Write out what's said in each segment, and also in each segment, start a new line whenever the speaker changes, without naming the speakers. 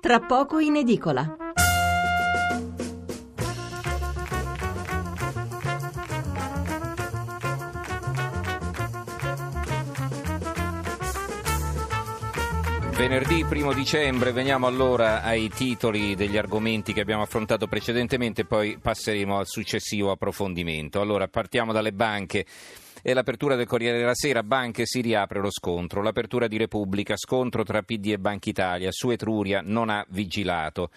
tra poco in edicola.
Venerdì 1 dicembre veniamo allora ai titoli degli argomenti che abbiamo affrontato precedentemente, poi passeremo al successivo approfondimento. Allora partiamo dalle banche e l'apertura del Corriere della Sera, banche si riapre lo scontro, l'apertura di Repubblica, scontro tra PD e Banca Italia, su Etruria non ha vigilato.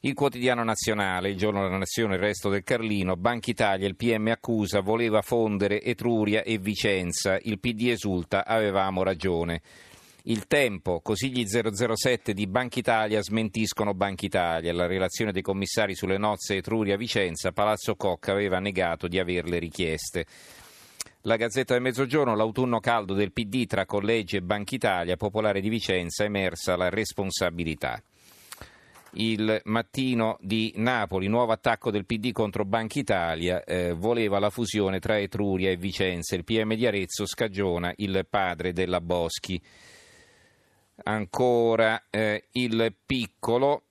Il quotidiano nazionale, il giorno della nazione, il resto del Carlino, Banca Italia, il PM accusa, voleva fondere Etruria e Vicenza, il PD esulta, avevamo ragione. Il tempo, così gli 007 di Banca Italia smentiscono Banca Italia. La relazione dei commissari sulle nozze Etruria-Vicenza, Palazzo Cocca aveva negato di averle richieste. La Gazzetta del Mezzogiorno, l'autunno caldo del PD tra collegi e Banca Italia, Popolare di Vicenza, emersa la responsabilità. Il mattino di Napoli, nuovo attacco del PD contro Banca Italia, eh, voleva la fusione tra Etruria e Vicenza. Il PM di Arezzo scagiona il padre della Boschi. Ancora eh, il piccolo,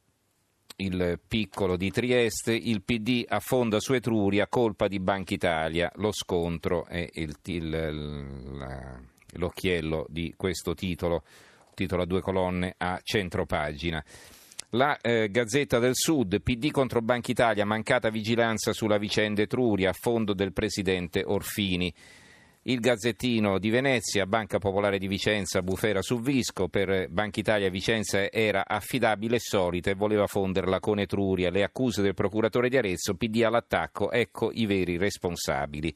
il piccolo di Trieste, il PD affonda su Etruria, colpa di Banca Italia. Lo scontro è il, il, la, l'occhiello di questo titolo, titolo a due colonne a centropagina. La eh, Gazzetta del Sud, PD contro Banca Italia, mancata vigilanza sulla vicenda Etruria, a fondo del presidente Orfini. Il Gazzettino di Venezia, Banca Popolare di Vicenza, bufera su Visco, per Banca Italia Vicenza era affidabile e solita e voleva fonderla con Etruria. Le accuse del procuratore di Arezzo, PD all'attacco, ecco i veri responsabili.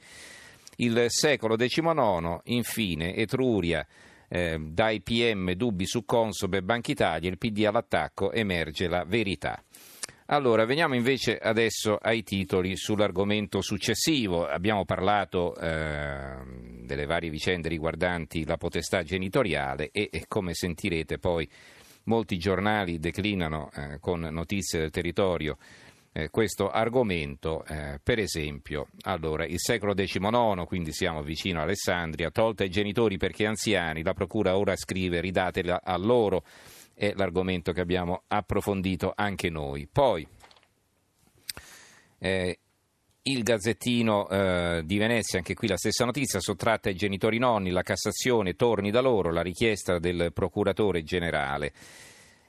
Il secolo XIX, infine, Etruria, eh, dai PM dubbi su Consob e Banca Italia, il PD all'attacco, emerge la verità. Allora, veniamo invece adesso ai titoli sull'argomento successivo. Abbiamo parlato eh, delle varie vicende riguardanti la potestà genitoriale e, e come sentirete poi molti giornali declinano eh, con notizie del territorio eh, questo argomento, eh, per esempio, allora, il secolo XIX, quindi siamo vicino a Alessandria, tolta ai genitori perché anziani, la procura ora scrive ridatela a loro è l'argomento che abbiamo approfondito anche noi. Poi eh, il Gazzettino eh, di Venezia, anche qui la stessa notizia, sottratta ai genitori nonni, la Cassazione torni da loro, la richiesta del procuratore generale.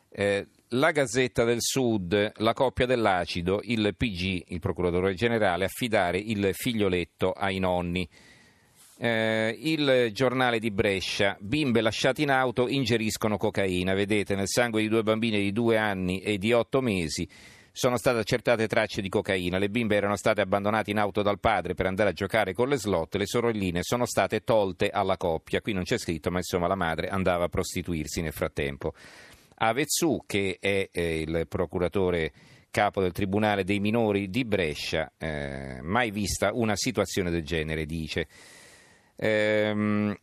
Eh, la Gazzetta del Sud, la coppia dell'acido, il PG, il procuratore generale, affidare il figlioletto ai nonni. Eh, il giornale di Brescia, bimbe lasciate in auto ingeriscono cocaina, vedete nel sangue di due bambine di due anni e di otto mesi sono state accertate tracce di cocaina, le bimbe erano state abbandonate in auto dal padre per andare a giocare con le slot, le sorelline sono state tolte alla coppia, qui non c'è scritto ma insomma la madre andava a prostituirsi nel frattempo. Avezzu, che è eh, il procuratore capo del Tribunale dei minori di Brescia, eh, mai vista una situazione del genere, dice. Ehm,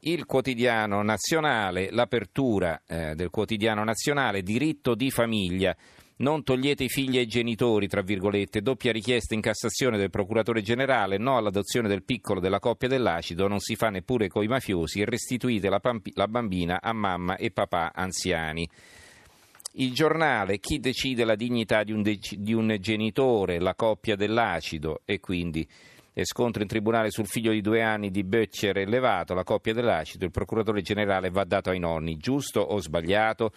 il quotidiano nazionale, l'apertura eh, del quotidiano nazionale, diritto di famiglia. Non togliete i figli ai genitori, tra virgolette, doppia richiesta in Cassazione del procuratore generale, no all'adozione del piccolo della coppia dell'acido, non si fa neppure coi mafiosi e restituite la, pampi- la bambina a mamma e papà anziani. Il giornale, chi decide la dignità di un, de- di un genitore, la coppia dell'acido e quindi e scontro in tribunale sul figlio di due anni di Böttcher elevato, la coppia dell'acido, il procuratore generale va dato ai nonni, giusto o sbagliato?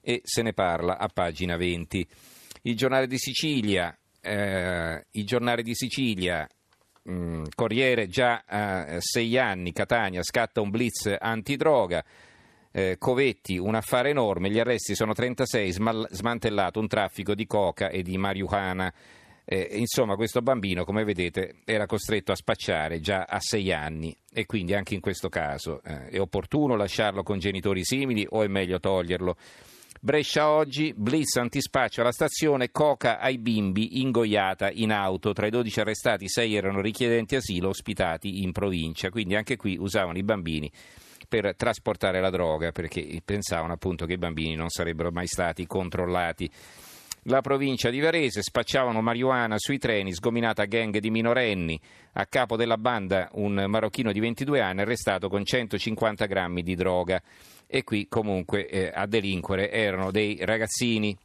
E se ne parla a pagina 20. Il giornale di Sicilia, eh, il giornale di Sicilia mh, mm, Corriere già a eh, sei anni, Catania scatta un blitz antidroga. Eh, Covetti, un affare enorme, gli arresti sono 36, smal- smantellato un traffico di coca e di marijuana. Eh, insomma, questo bambino, come vedete, era costretto a spacciare già a sei anni e quindi anche in questo caso eh, è opportuno lasciarlo con genitori simili o è meglio toglierlo? Brescia oggi, blitz antispaccio alla stazione, coca ai bimbi ingoiata in auto. Tra i 12 arrestati, 6 erano richiedenti asilo ospitati in provincia, quindi anche qui usavano i bambini per trasportare la droga perché pensavano appunto che i bambini non sarebbero mai stati controllati la provincia di Varese, spacciavano marijuana sui treni, sgominata gang di minorenni. A capo della banda un marocchino di 22 anni arrestato con 150 grammi di droga. e qui comunque eh, a delinquere erano dei ragazzini